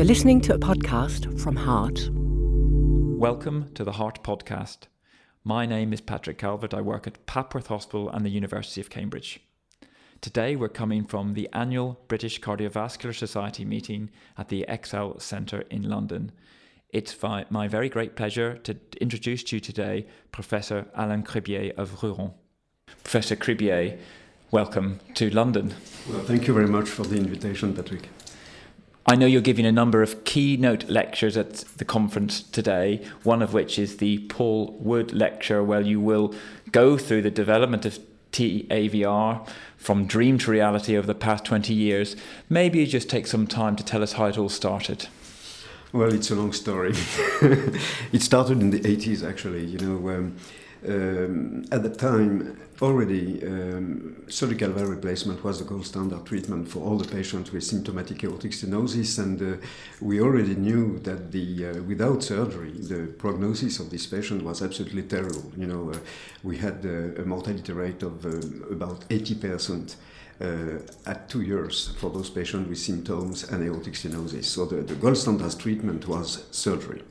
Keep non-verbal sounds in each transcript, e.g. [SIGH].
You're listening to a podcast from Heart. Welcome to the Heart Podcast. My name is Patrick Calvert. I work at Papworth Hospital and the University of Cambridge. Today we're coming from the annual British Cardiovascular Society meeting at the ExCeL Centre in London. It's my very great pleasure to introduce to you today Professor Alain Cribier of Rouen. Professor Cribier, welcome to London. Well, thank you very much for the invitation, Patrick. I know you're giving a number of keynote lectures at the conference today, one of which is the Paul Wood lecture, where you will go through the development of TAVR from dream to reality over the past 20 years. Maybe you just take some time to tell us how it all started. Well, it's a long story. [LAUGHS] it started in the 80s, actually. You know, um, um, at the time, already um, surgical valve replacement was the gold standard treatment for all the patients with symptomatic aortic stenosis, and uh, we already knew that the uh, without surgery, the prognosis of this patient was absolutely terrible. You know, uh, we had uh, a mortality rate of um, about 80 percent. Uh, at two years for those patients with symptoms and aortic stenosis. So the, the gold standard treatment was surgery.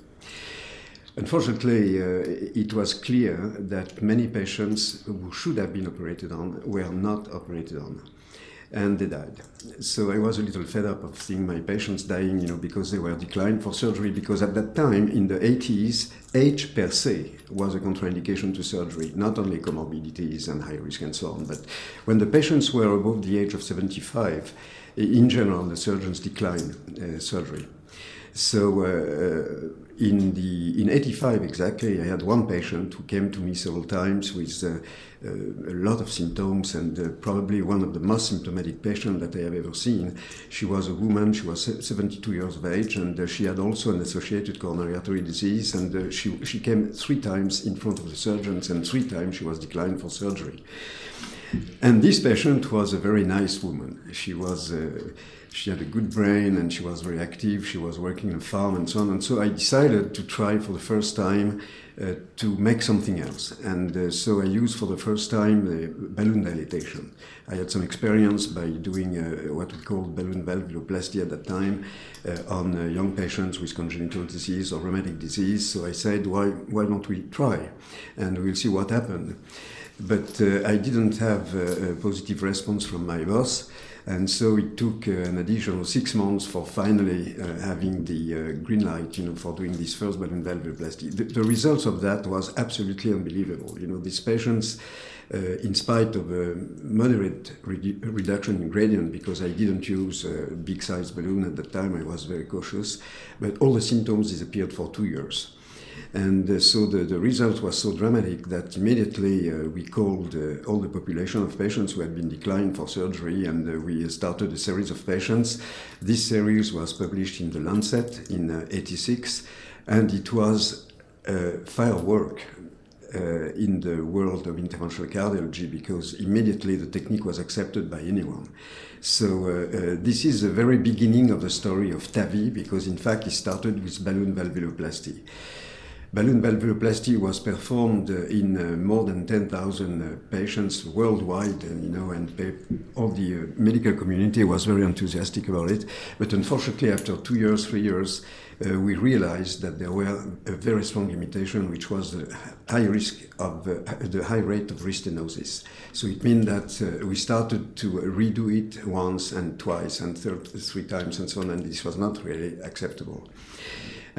Unfortunately, uh, it was clear that many patients who should have been operated on were not operated on, and they died. So I was a little fed up of seeing my patients dying, you know, because they were declined for surgery. Because at that time, in the 80s, age per se was a contraindication to surgery, not only comorbidities and high risk and so on. But when the patients were above the age of 75, in general, the surgeons declined uh, surgery. So uh, in the in 85 exactly, I had one patient who came to me several times with uh, uh, a lot of symptoms and uh, probably one of the most symptomatic patients that I have ever seen. She was a woman, she was 72 years of age, and uh, she had also an associated coronary artery disease. And uh, she, she came three times in front of the surgeons, and three times she was declined for surgery. And this patient was a very nice woman. She was uh, she had a good brain and she was very active. She was working in a farm and so on. And so I decided to try for the first time uh, to make something else. And uh, so I used for the first time balloon dilatation. I had some experience by doing uh, what we called balloon valvuloplasty at that time uh, on uh, young patients with congenital disease or rheumatic disease. So I said, why, why don't we try? And we'll see what happened. But uh, I didn't have a positive response from my boss. And so it took uh, an additional six months for finally uh, having the uh, green light, you know, for doing this first balloon valvuloplasty. The, the results of that was absolutely unbelievable. You know, these patients, uh, in spite of a moderate redu- reduction in gradient, because I didn't use a big size balloon at that time, I was very cautious, but all the symptoms disappeared for two years. And uh, so the, the result was so dramatic that immediately uh, we called uh, all the population of patients who had been declined for surgery and we started a series of patients. This series was published in The Lancet in uh, 86 and it was a firework uh, in the world of interventional cardiology because immediately the technique was accepted by anyone. So uh, uh, this is the very beginning of the story of TAVI because in fact it started with balloon valvuloplasty. Balloon valvuloplasty was performed uh, in uh, more than 10,000 uh, patients worldwide, and you know, and all the medical community was very enthusiastic about it. But unfortunately, after two years, three years, uh, we realized that there were a very strong limitation, which was the high risk of uh, the high rate of restenosis. So it means that uh, we started to redo it once and twice and third, three times and so on, and this was not really acceptable.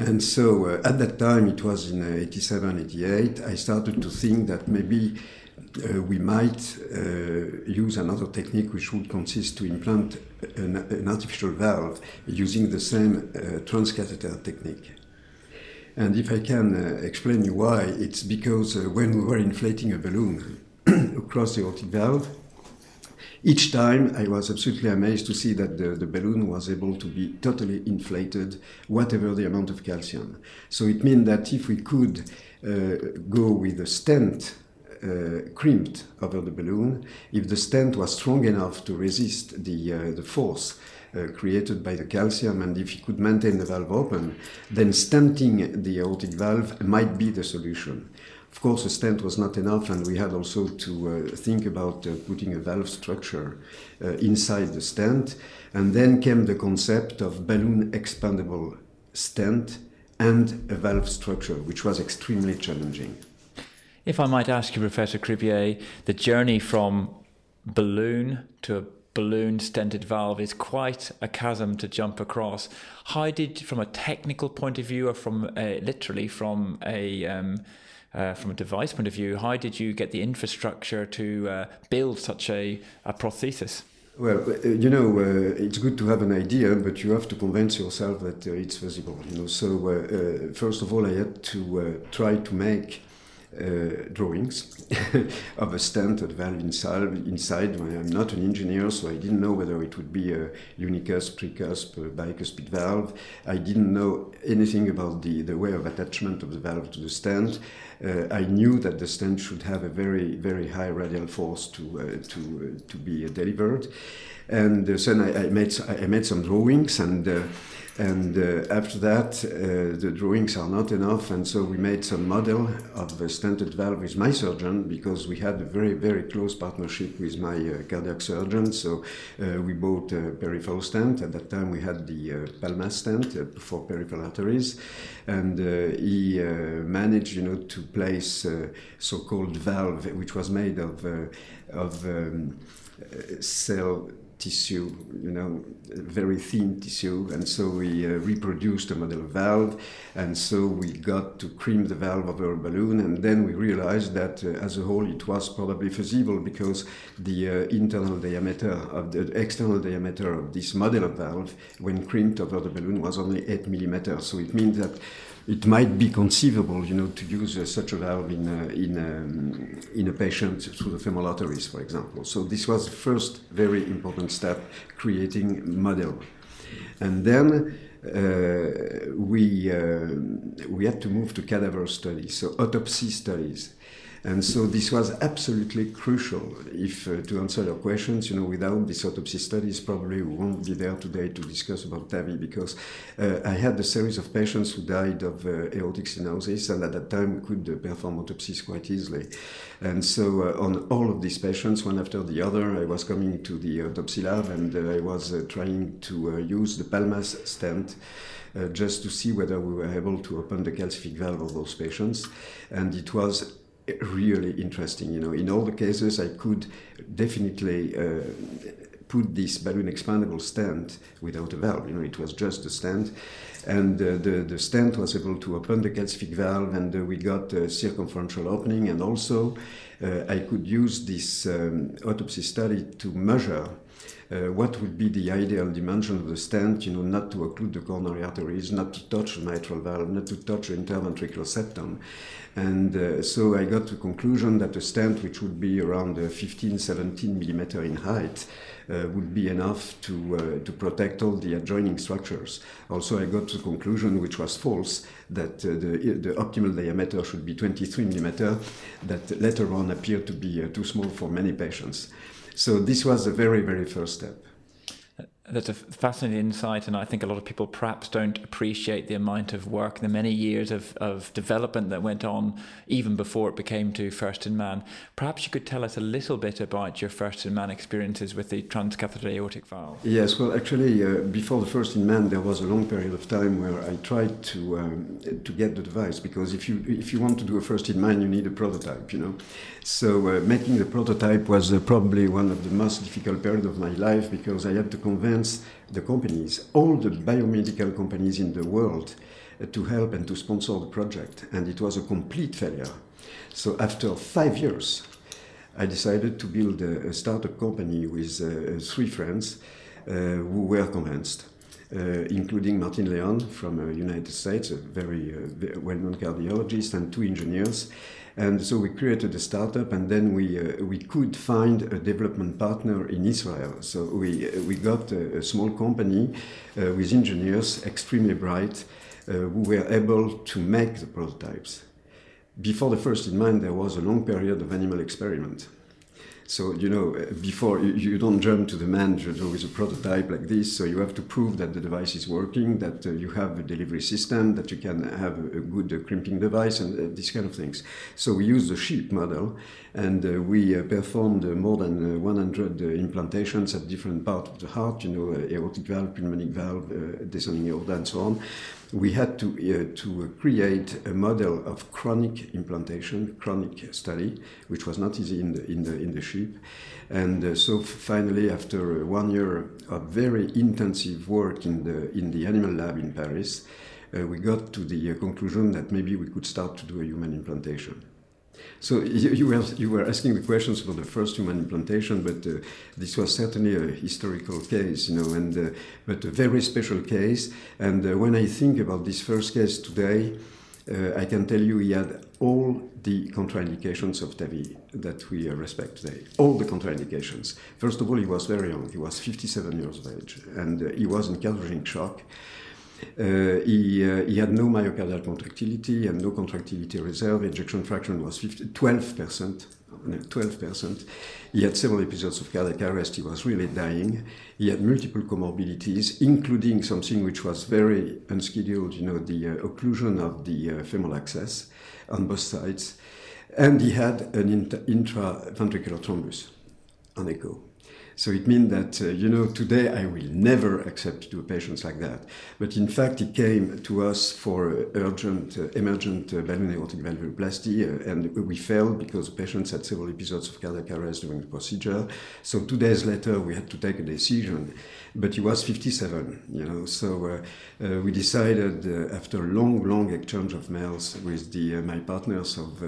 And so uh, at that time, it was in uh, 87, 88, I started to think that maybe uh, we might uh, use another technique which would consist to implant an, an artificial valve using the same uh, transcatheter technique. And if I can uh, explain you why, it's because when we were inflating a balloon [CLEARS THROAT] across the aortic valve, each time I was absolutely amazed to see that the, the balloon was able to be totally inflated, whatever the amount of calcium. So it means that if we could uh, go with a stent uh, crimped over the balloon, if the stent was strong enough to resist the, uh, the force uh, created by the calcium, and if you could maintain the valve open, then stenting the aortic valve might be the solution. Of course, a stent was not enough, and we had also to uh, think about uh, putting a valve structure uh, inside the stent. And then came the concept of balloon expandable stent and a valve structure, which was extremely challenging. If I might ask you, Professor Cribier, the journey from balloon to a balloon stented valve is quite a chasm to jump across. How did, from a technical point of view, or from a, literally from a um, uh, from a device point of view, how did you get the infrastructure to uh, build such a, a prosthesis? Well, uh, you know, uh, it's good to have an idea, but you have to convince yourself that uh, it's feasible. You know, so uh, first of all, I had to try to make uh, drawings [LAUGHS] of a stented valve inside, inside. I'm not an engineer, so I didn't know whether it would be a unicusp, tricusp, a bicuspid valve. I didn't know anything about the, the way of attachment of the valve to the stent. Uh, I knew that the stent should have a very, very high radial force to, uh, to, uh, to be delivered. And uh, so I, I, made, I made some drawings and and uh, after that, uh, the drawings are not enough, and so we made some model of the stented valve with my surgeon because we had a very, very close partnership with my uh, cardiac surgeon. So uh, we bought a peripheral stent. At that time, we had the uh, Palmaz stent uh, for peripheral arteries, and he managed, you know, to place so-called valve, which was made of of um, cell tissue, you know, very thin tissue, and so we uh, reproduced a model valve, and so we got to cream the valve over a balloon, and then we realized that uh, as a whole it was probably feasible because the uh, internal diameter of the external diameter of this model of valve, when creamed over the balloon, was only 8 millimeters. So it means that it might be conceivable, you know, to use uh, such a valve in uh, in um, in a patient through the femoral arteries, for example. So this was the first very important step, creating model, and then. Uh, we uh, we had to move to cadaver studies, so autopsy studies, and so this was absolutely crucial. If uh, to answer your questions, you know, without this autopsy studies, probably we won't be there today to discuss about TAVI because uh, I had a series of patients who died of uh, aortic stenosis, and at that time we could uh, perform autopsies quite easily. And so uh, on all of these patients, one after the other, I was coming to the autopsy lab and uh, I was trying to use the Palmaz stent. Uh, just to see whether we were able to open the calcific valve of those patients. And it was really interesting. You know, in all the cases, I could definitely uh, put this balloon expandable stent without a valve. You know, it was just a stent, and uh, the the stent was able to open the calcific valve, and uh, we got a circumferential opening, and also uh, I could use this um, autopsy study to measure uh, what would be the ideal dimension of the stent, you know, not to occlude the coronary arteries, not to touch the mitral valve, not to touch the interventricular septum. And uh, so I got to the conclusion that a stent which would be around uh, 15, 17 millimeter in height uh, would be enough to, uh, to protect all the adjoining structures. Also, I got to the conclusion, which was false, that uh, the, the optimal diameter should be 23 millimeter, that later on appeared to be uh, too small for many patients. So this was the very, very first step. That's a fascinating insight, and I think a lot of people perhaps don't appreciate the amount of work, the many years of, of development that went on even before it became to First in Man. Perhaps you could tell us a little bit about your First in Man experiences with the transcatheter aortic valve. Yes, well, actually, uh, before the First in Man, there was a long period of time where I tried to um, to get the device because if you if you want to do a First in Man, you need a prototype, you know. So uh, making the prototype was uh, probably one of the most difficult periods of my life because I had to convince the companies, all the biomedical companies in the world, uh, to help and to sponsor the project. And it was a complete failure. So after five years, I decided to build a, a startup company with uh, three friends uh, who were convinced. Uh, including Martin Leon from the uh, United States, a very uh, well-known cardiologist, and two engineers. And so we created a startup, and then we uh, we could find a development partner in Israel. So we uh, we got a, a small company uh, with engineers extremely bright uh, who were able to make the prototypes. Before the first in man, there was a long period of animal experiment. So, you know, before you, don't jump to the manager with a prototype like this. So, you have to prove that the device is working, that uh, you have a delivery system, that you can have a good uh, crimping device, and uh, these kind of things. So, we use the sheep model and uh, we uh, performed uh, more than 100 implantations at different parts of the heart, you know, aortic valve, pulmonic valve, descending aorta, and so on we had to, uh, to create a model of chronic implantation, chronic study, which was not easy in the, in the, in the sheep. And uh, so finally, after one year of very intensive work in the, in the animal lab in Paris, uh, we got to the uh, conclusion that maybe we could start to do a human implantation. So [LAUGHS] you, you, were, you were asking the questions for the first human implantation, but uh, this was certainly a historical case, you know, and uh, but a very special case. And uh, when I think about this first case today, uh, I can tell you he had all the contraindications of TAVI that we uh, respect today. All the contraindications. First of all, he was very young. He was 57 years of age, and uh, he was in cardiogenic shock. Uh, he, uh, he, had no myocardial contractility and no contractility reserve. Ejection fraction was 50, 12%. 12%. He had several episodes of cardiac arrest. He was really dying. He had multiple comorbidities, including something which was very unscheduled, you know, the uh, occlusion of the uh, femoral access on both sides. And he had an intra- intraventricular thrombus on echo. So it means that, uh, you know, today I will never accept to do patients like that. But in fact, he came to us for urgent, uh, emergent uh, balloon aortic valvuloplasty, uh, and we failed because the patients had several episodes of cardiac arrest during the procedure. So two days later, we had to take a decision. But he was 57, you know, so uh, uh, we decided after long, long exchange of mails with the, my partners of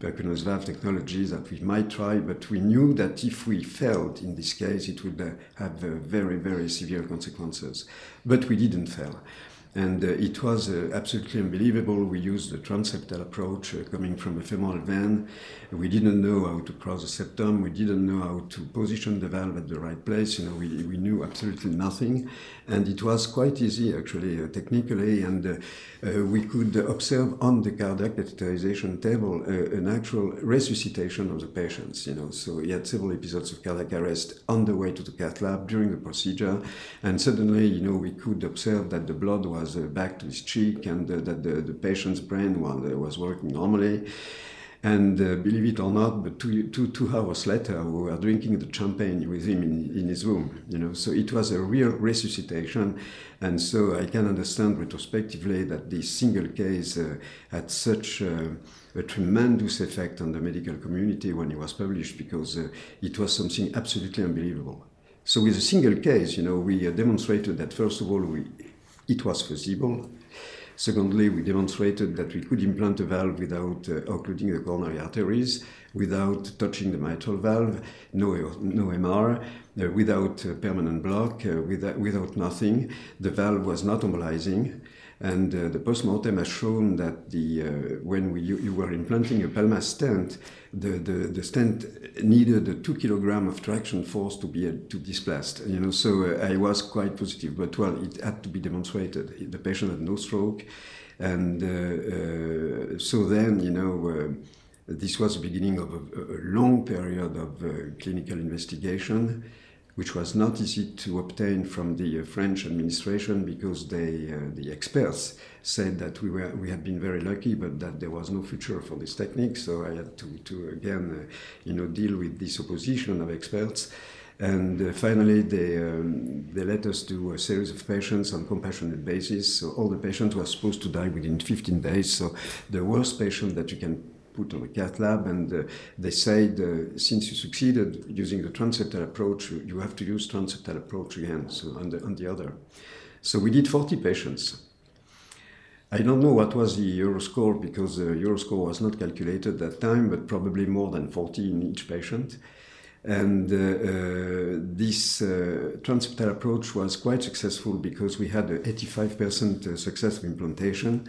percutaneous valve technology that we might try, but we knew that if we failed in this case, it would uh, have uh, very, very severe consequences. But we didn't fail. And uh, it was uh, absolutely unbelievable. We used the transseptal approach uh, coming from a femoral vein. We didn't know how to cross the septum. We didn't know how to position the valve at the right place. You know, we, we knew absolutely nothing. And it was quite easy, actually, uh, technically. And uh, uh, we could observe on the cardiac catheterization table an actual resuscitation of the patients. You know, so he had several episodes of cardiac arrest on the way to the cath lab during the procedure. And suddenly, you know, we could observe that the blood was was uh, back to his cheek and uh, that the, the patient's brain was, uh, was working normally. And uh, believe it or not, but two, two, two hours later, we were drinking the champagne with him in, in his room. You know, so it was a real resuscitation, and so I can understand retrospectively that this single case uh, had such uh, a tremendous effect on the medical community when it was published because it was something absolutely unbelievable. So with a single case, you know, we demonstrated that first of all we it was feasible. Secondly, we demonstrated that we could implant a valve without uh, occluding the coronary arteries, without touching the mitral valve, no, no MR, uh, without permanent block, uh, without, without nothing. The valve was not embolizing. And uh, the postmortem has shown that the, uh, when we, you, you, were implanting a Palma stent, the, the, the stent needed a two kilogram of traction force to be uh, to displaced. You know, so uh, I was quite positive, but well, it had to be demonstrated. The patient had no stroke, and uh, so then you know. this was the beginning of a, a long period of clinical investigation which was not easy to obtain from the uh, French administration because they, uh, the experts said that we, were, we had been very lucky, but that there was no future for this technique. So I had to, to again, uh, you know, deal with this opposition of experts. And uh, finally, they, um, they let us do a series of patients on compassionate basis. So all the patients were supposed to die within 15 days. So the worst patient that you can put on a cath lab, and uh, they said, uh, since you succeeded using the transseptal approach, you have to use transseptal approach again, so on the, on the other. So we did 40 patients. I don't know what was the Euroscore because the Euroscore was not calculated at that time, but probably more than 40 in each patient. And uh, uh, this uh, transseptal approach was quite successful because we had an 85% success of implantation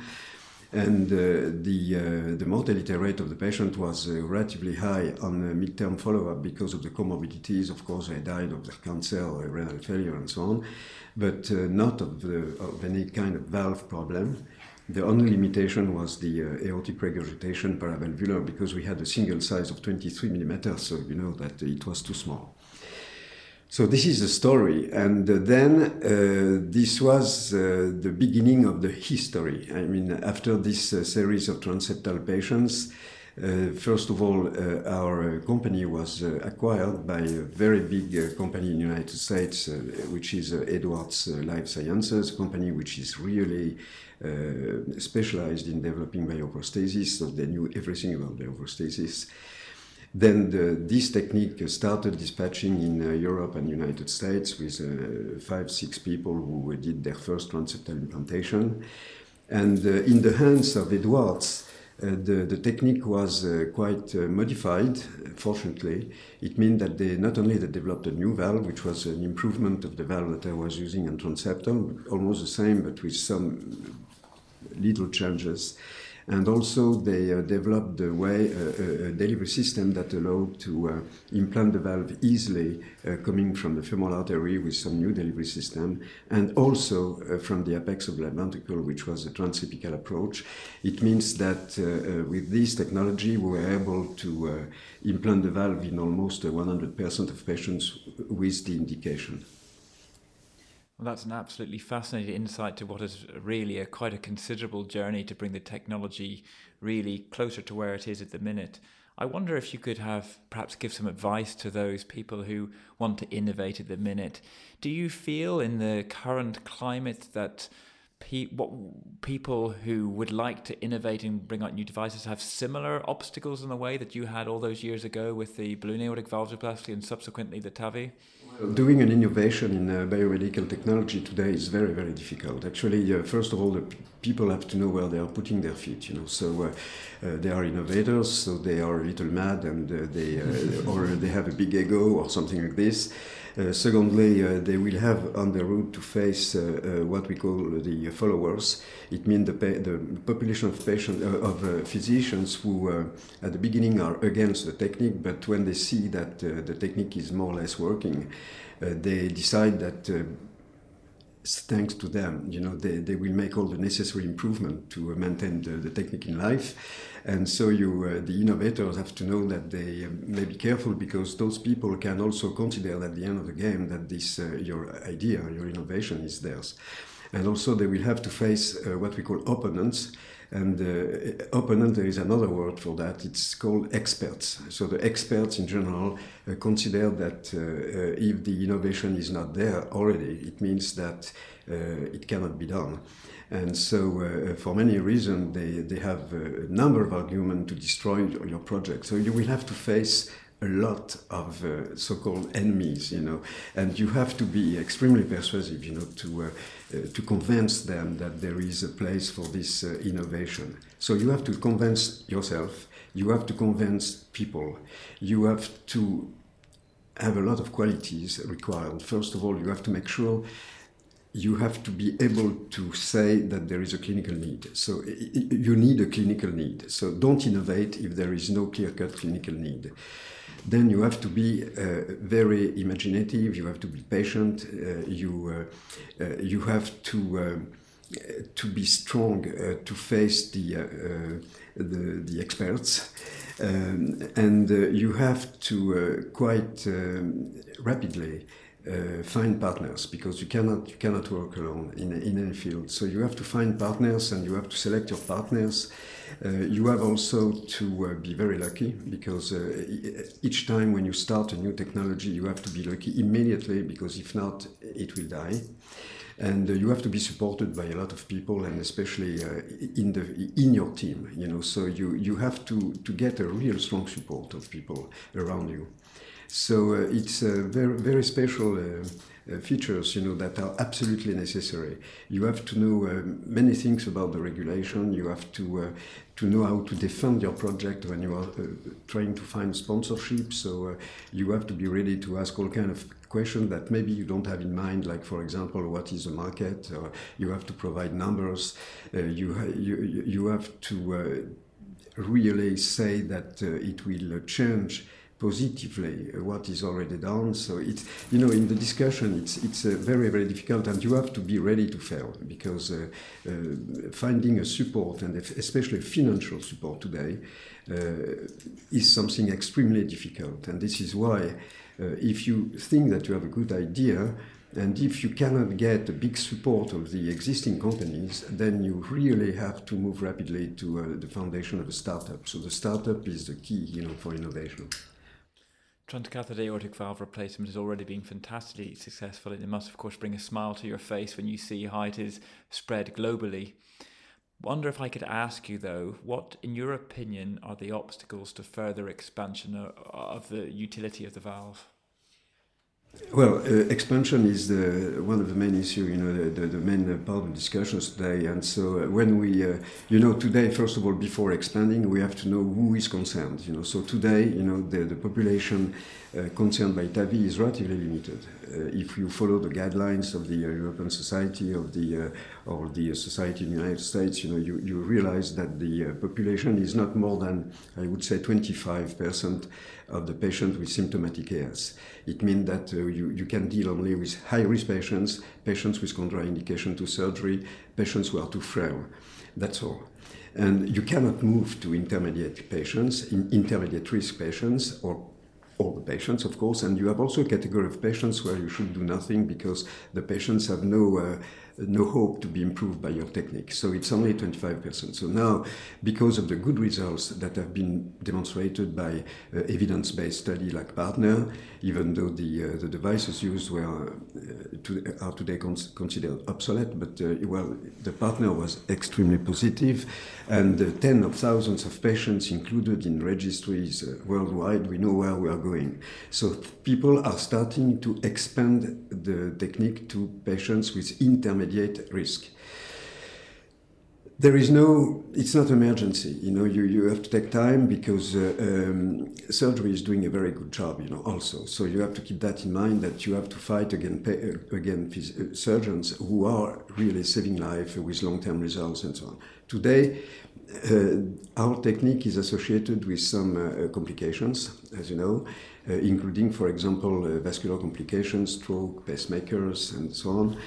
and uh, the, uh, the mortality rate of the patient was uh, relatively high on the midterm follow-up because of the comorbidities. Of course, they died of the cancer, renal failure, and so on, but not of, the, of any kind of valve problem The only limitation was the uh, aortic regurgitation paravalvular because we had a single size of 23 millimeters, so you know that it was too small. So this is the story, and uh, then uh, this was uh, the beginning of the history. I mean, after this uh, series of transseptal patients, uh, first of all, uh, our company was acquired by a very big company in the United States, which is Edwards Life Sciences, a company which is really specialized in developing bioprosthesis. So they knew everything about bioprosthesis. Then the, this technique started dispatching in uh, Europe and United States with uh, five, six people who did their first transseptal implantation. And uh, in the hands of Edwards, uh, the, the technique was uh, quite uh, modified, fortunately. It means that they not only they developed a new valve, which was an improvement of the valve that I was using on transseptal, almost the same, but with some little changes and also they uh, developed the way uh, a delivery system that allowed to uh, implant the valve easily uh, coming from the femoral artery with some new delivery system, and also from the apex of the ventricle, which was a transapical approach. It means that with this technology, we were able to implant the valve in almost 100% of patients with the indication. Well, that's an absolutely fascinating insight to what is really a quite a considerable journey to bring the technology really closer to where it is at the minute. I wonder if you could have perhaps give some advice to those people who want to innovate at the minute. Do you feel in the current climate that pe- what people who would like to innovate and bring out new devices have similar obstacles in the way that you had all those years ago with the balloon aortic valvuloplasty and subsequently the TAVI? Doing an innovation in uh, biomedical technology today is very, very difficult. Actually, uh, first of all, the p- people have to know where they are putting their feet. You know, so uh, uh they are innovators, so they are a little mad, and uh, they uh, [LAUGHS] or they have a big ego or something like this. Uh, secondly, uh, they will have on the road to face uh, what we call the followers. It means the, the population of patients of physicians who at the beginning are against the technique, but when they see that the technique is more or less working, they decide that thanks to them, you know, they, they will make all the necessary improvement to maintain the, the technique in life. And so you, uh, the innovators have to know that they uh, may be careful because those people can also consider at the end of the game that this, uh, your idea, your innovation is theirs. And also they will have to face uh, what we call opponents. And uh, opponent, there is another word for that. It's called experts. So the experts in general uh, consider that if the innovation is not there already, it means that it cannot be done. And so, uh, for many reasons, they, they have a number of arguments to destroy your project. So, you will have to face a lot of uh, so-called enemies, you know, and you have to be extremely persuasive, you know, to uh, uh, to convince them that there is a place for this uh, innovation. So you have to convince yourself. You have to convince people. You have to have a lot of qualities required. First of all, you have to make sure you have to be able to say that there is a clinical need. So you need a clinical need. So don't innovate if there is no clear cut clinical need. Then you have to be uh, very imaginative, you have to be patient, uh, you, uh, uh you have to, uh, to be strong uh, to face the, the, the, experts. Um, and you have to quite um, rapidly uh, find partners because you cannot you cannot work alone in, in any field. So you have to find partners and you have to select your partners. Uh, you have also to uh, be very lucky because uh, each time when you start a new technology, you have to be lucky immediately because if not, it will die. And uh, you have to be supported by a lot of people, and especially uh, in the in your team. You know, so you you have to to get a real strong support of people around you. So uh, it's uh, very very special. Uh, features you know that are absolutely necessary. You have to know uh, many things about the regulation. You have to uh, to know how to defend your project when you are uh, trying to find sponsorship so you have to be ready to ask all kind of questions that maybe you don't have in mind like for example what is the market? Or you have to provide numbers. You, you you have to really say that it will change positively what is already done. So it's you know in the discussion it's it's uh, very very difficult, and you have to be ready to fail because uh, uh, finding a support and especially financial support today is something extremely difficult, and this is why if you think that you have a good idea and if you cannot get a big support of the existing companies, then you really have to move rapidly to uh, the foundation of a startup. So the startup is the key, you know, for innovation. Transcatheter aortic valve replacement has already been fantastically successful, and it must, of course, bring a smile to your face when you see how it is spread globally. Wonder if I could ask you, though, what, in your opinion, are the obstacles to further expansion of the utility of the valve? Well, uh, expansion is the, one of the main issues, you know, the, the, main part of discussions today. And so uh, when we, uh, you know, today, first of all, before expanding, we have to know who is concerned, you know. So today, you know, the, the population uh, concerned by TAVI is relatively limited. Uh, if you follow the guidelines of the uh, European Society of the, or the Society in the United States, you know, you, you realize that the population is not more than, I would say, 25% of the patient with symptomatic AS. It means that uh, you, you can deal only with high risk patients, patients with contraindication to surgery, patients who are too frail. That's all. And you cannot move to intermediate patients, in intermediate risk patients, or all the patients, of course, and you have also a category of patients where you should do nothing because the patients have no uh, no hope to be improved by your technique. So it's only 25%. So now, because of the good results that have been demonstrated by uh, evidence-based study like Partner, even though the uh, the devices used were uh, to, are today cons- considered obsolete, but uh, well, the Partner was extremely positive, and uh, ten of thousands of patients included in registries uh, worldwide. We know where we are going. So people are starting to expand the technique to patients with intermediate risk. There is no, it's not emergency. You know, you, you have to take time because uh, um, surgery is doing a very good job, you know, also. So you have to keep that in mind that you have to fight against, uh, again, uh, surgeons who are really saving life with long-term results and so on. Today, our technique is associated with some uh, complications, as you know, uh, including, for example, vascular complications, stroke, pacemakers, and so on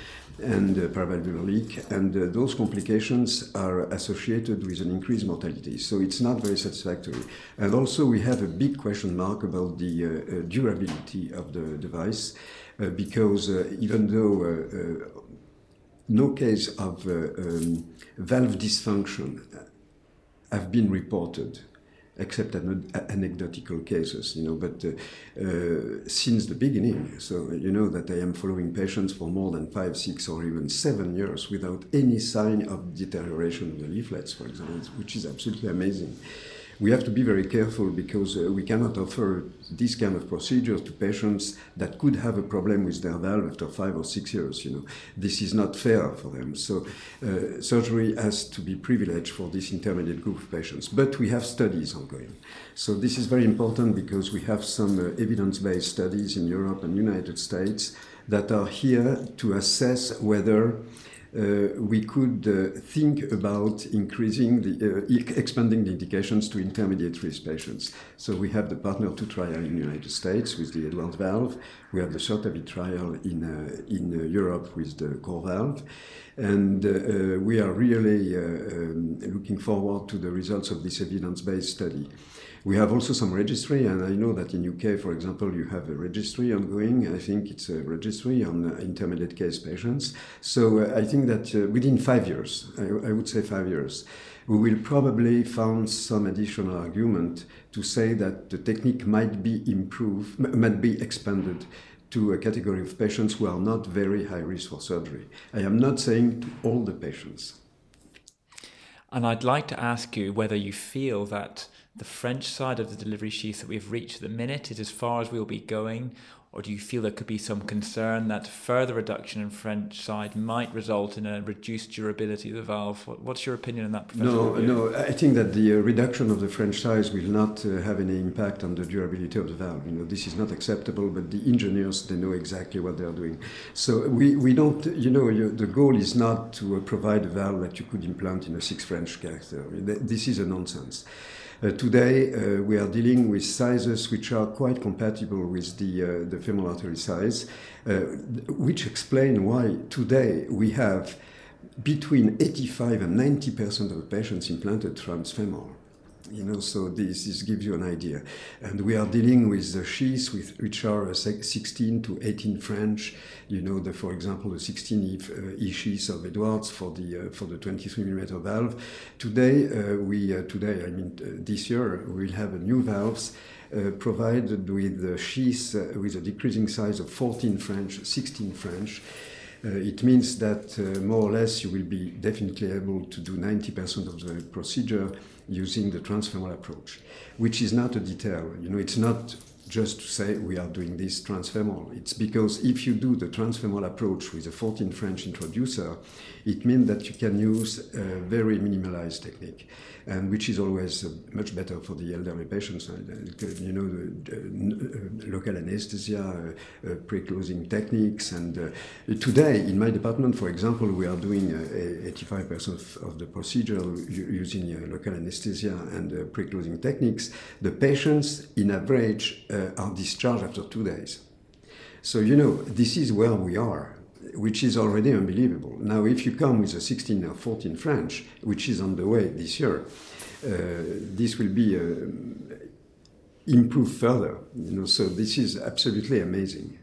and uh, paravalvular leak, and uh, those complications are associated with an increased mortality. So it's not very satisfactory. And also, we have a big question mark about the uh, uh durability of the device, uh, because uh, even though no case of um, valve dysfunction have been reported except anecdotal cases, you know. But uh, uh, since the beginning, so you know that I am following patients for more than five, six, or even seven years without any sign of deterioration of the leaflets, for example, which is absolutely amazing we have to be very careful because uh, we cannot offer this kind of procedures to patients that could have a problem with their valve after five or six years. You know, this is not fair for them. So, uh, surgery has to be privileged for this intermediate group of patients. But we have studies ongoing. So this is very important because we have some uh, evidence-based studies in Europe and United States that are here to assess whether we could uh, think about increasing the uh, expanding the indications to intermediate risk patients. So we have the Partner 2 trial in the United States with the Edwards valve. We have the SURTAVI trial in in Europe with the CoreValve. And uh, we are really uh, um, looking forward to the results of this evidence-based study. We have also some registry, and I know that in UK, for example, you have a registry ongoing. I think it's a registry on uh, intermediate case patients. So uh, I think that uh, within five years, I, I, would say five years, we will probably find some additional argument to say that the technique might be improved, might be expanded to a category of patients who are not very high risk for surgery. I am not saying to all the patients. And I'd like to ask you whether you feel that the French size of the delivery sheath that we've reached at the minute is as far as we'll be going, or do you feel there could be some concern that further reduction in French size might result in a reduced durability of the valve? What's your opinion on that, Professor? No, no. I think that the uh, reduction of the French size will not uh, have any impact on the durability of the valve. You know, this is not acceptable, but the engineers they know exactly what they are doing. So we, we don't. You know, you, the goal is not to uh, provide a valve that you could implant in a six French catheter. This is a nonsense. Uh, today, uh, we are dealing with sizes which are quite compatible with the, uh, the femoral artery size, which explain why today we have between 85 and 90 percent of the patients implanted transfemoral you know, so this, this gives you an idea. And we are dealing with the sheaths with, which are 16 to 18 French. You know, the, for example, the 16 E, uh, e sheath of Edwards for the uh, for the 23 millimeter valve. Today, uh, we uh, today, I mean, uh, this year, we will have a new valves. Uh, provided with the sheath with a decreasing size of 14 French, 16 French, uh, it means that uh, more or less you will be definitely able to do 90% of the procedure using the transfemoral approach, which is not a detail. You know, it's not just to say we are doing this transfemoral. It's because if you do the transfemoral approach with a 14 French introducer, it means that you can use a very minimalized technique, and which is always uh, much better for the elderly patients. You know, the, uh, local anesthesia, uh, pre-closing techniques, and today in my department, for example, we are doing 85% of, of, the procedure using local anesthesia and pre-closing techniques. The patients, in average, are discharged after two days. So you know, this is where we are which is already unbelievable. Now, if you come with a 16 or 14 French, which is on the way this year, uh, this will be uh, improved further. You know, so this is absolutely amazing.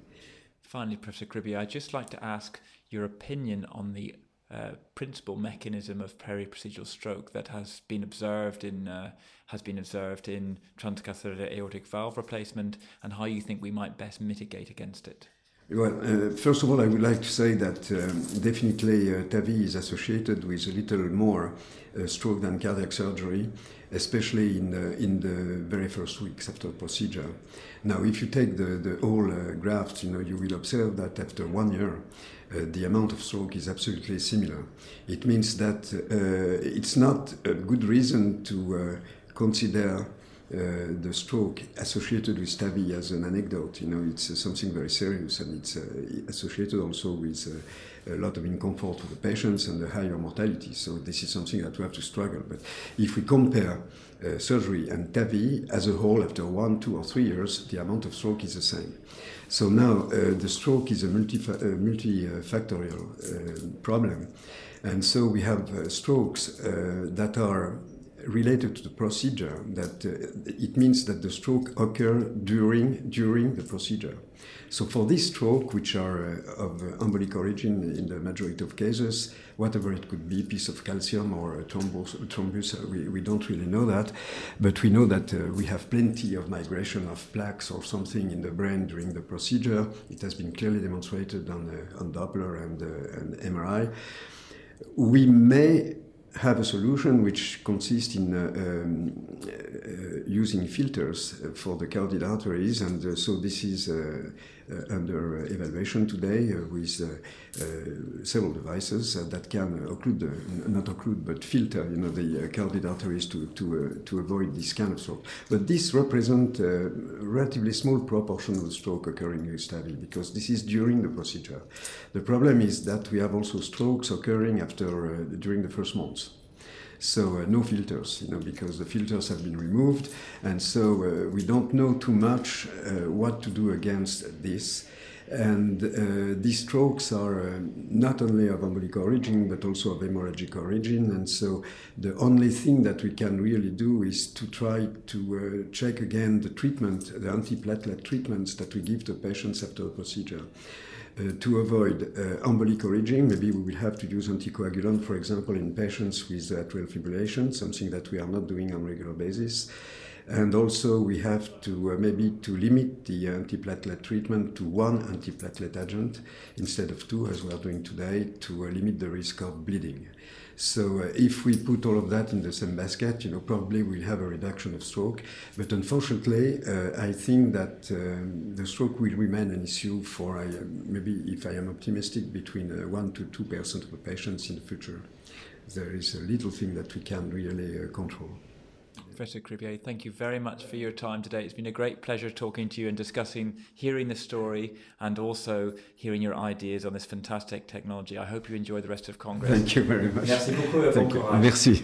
Finally, Professor Cribier, I'd just like to ask your opinion on the uh, principal mechanism of periprocedural stroke that has been observed in uh, has been observed in transcatheter aortic valve replacement, and how you think we might best mitigate against it. Well, uh, first of all, I would like to say that um, definitely uh, TAVI is associated with a little more uh, stroke than cardiac surgery, especially in the, in the very first weeks after procedure. Now, if you take the, the whole uh, graft, you know, you will observe that after one year, uh, the amount of stroke is absolutely similar. It means that uh, it's not a good reason to consider uh, the stroke associated with TAVI as an anecdote. You know, it's uh, something very serious and it's uh, associated also with a lot of discomfort for the patients and a higher mortality. So this is something that we have to struggle. But if we compare uh, surgery and TAVI as a whole, after one, two, or three years, the amount of stroke is the same. So now uh, the stroke is a multi multifactorial problem. And so we have strokes that are related to the procedure that uh, it means that the stroke occur during during the procedure. So for this stroke which are uh, of embolic origin in the majority of cases whatever it could be piece of calcium or a thrombus, a thrombus we, we don't really know that. But we know that uh, we have plenty of migration of plaques or something in the brain during the procedure. It has been clearly demonstrated on, uh, on doppler and, uh, and mri we may have a solution which consists in uh, um, uh, using filters for the carotid arteries, and uh, so this is uh, uh, Uh, under evaluation today uh, with uh, uh, several devices that can occlude, not occlude, but filter, you know, the carotid arteries to to to avoid this kind of stroke. But this represents a relatively small proportion of the stroke occurring in study because this is during the procedure. The problem is that we have also strokes occurring after during the first months. So uh, no filters, you know, because the filters have been removed, and so uh, we don't know too much uh, what to do against this. And uh, these strokes are uh, not only of embolic origin but also of hemorrhagic origin. And so the only thing that we can really do is to try to uh, check again the treatment, the antiplatelet treatments that we give to patients after a procedure. Uh, to avoid uh, embolic origin, maybe we will have to use anticoagulant, for example, in patients with atrial fibrillation, something that we are not doing on a regular basis. And also, we have to uh, maybe to limit the antiplatelet treatment to one antiplatelet agent instead of two, as we are doing today, to uh, limit the risk of bleeding. So uh, if we put all of that in the same basket, you know, probably we'll have a reduction of stroke. But unfortunately, uh, I think that um, the stroke will remain an issue for uh, maybe, if I am optimistic, between uh, one to two percent of the patients in the future. There is a little thing that we can really uh, control. Professor Cribier, thank you very much for your time today. It's been a great pleasure talking to you and discussing, hearing the story, and also hearing your ideas on this fantastic technology. I hope you enjoy the rest of Congress. Thank you very much. Merci beaucoup. Merci.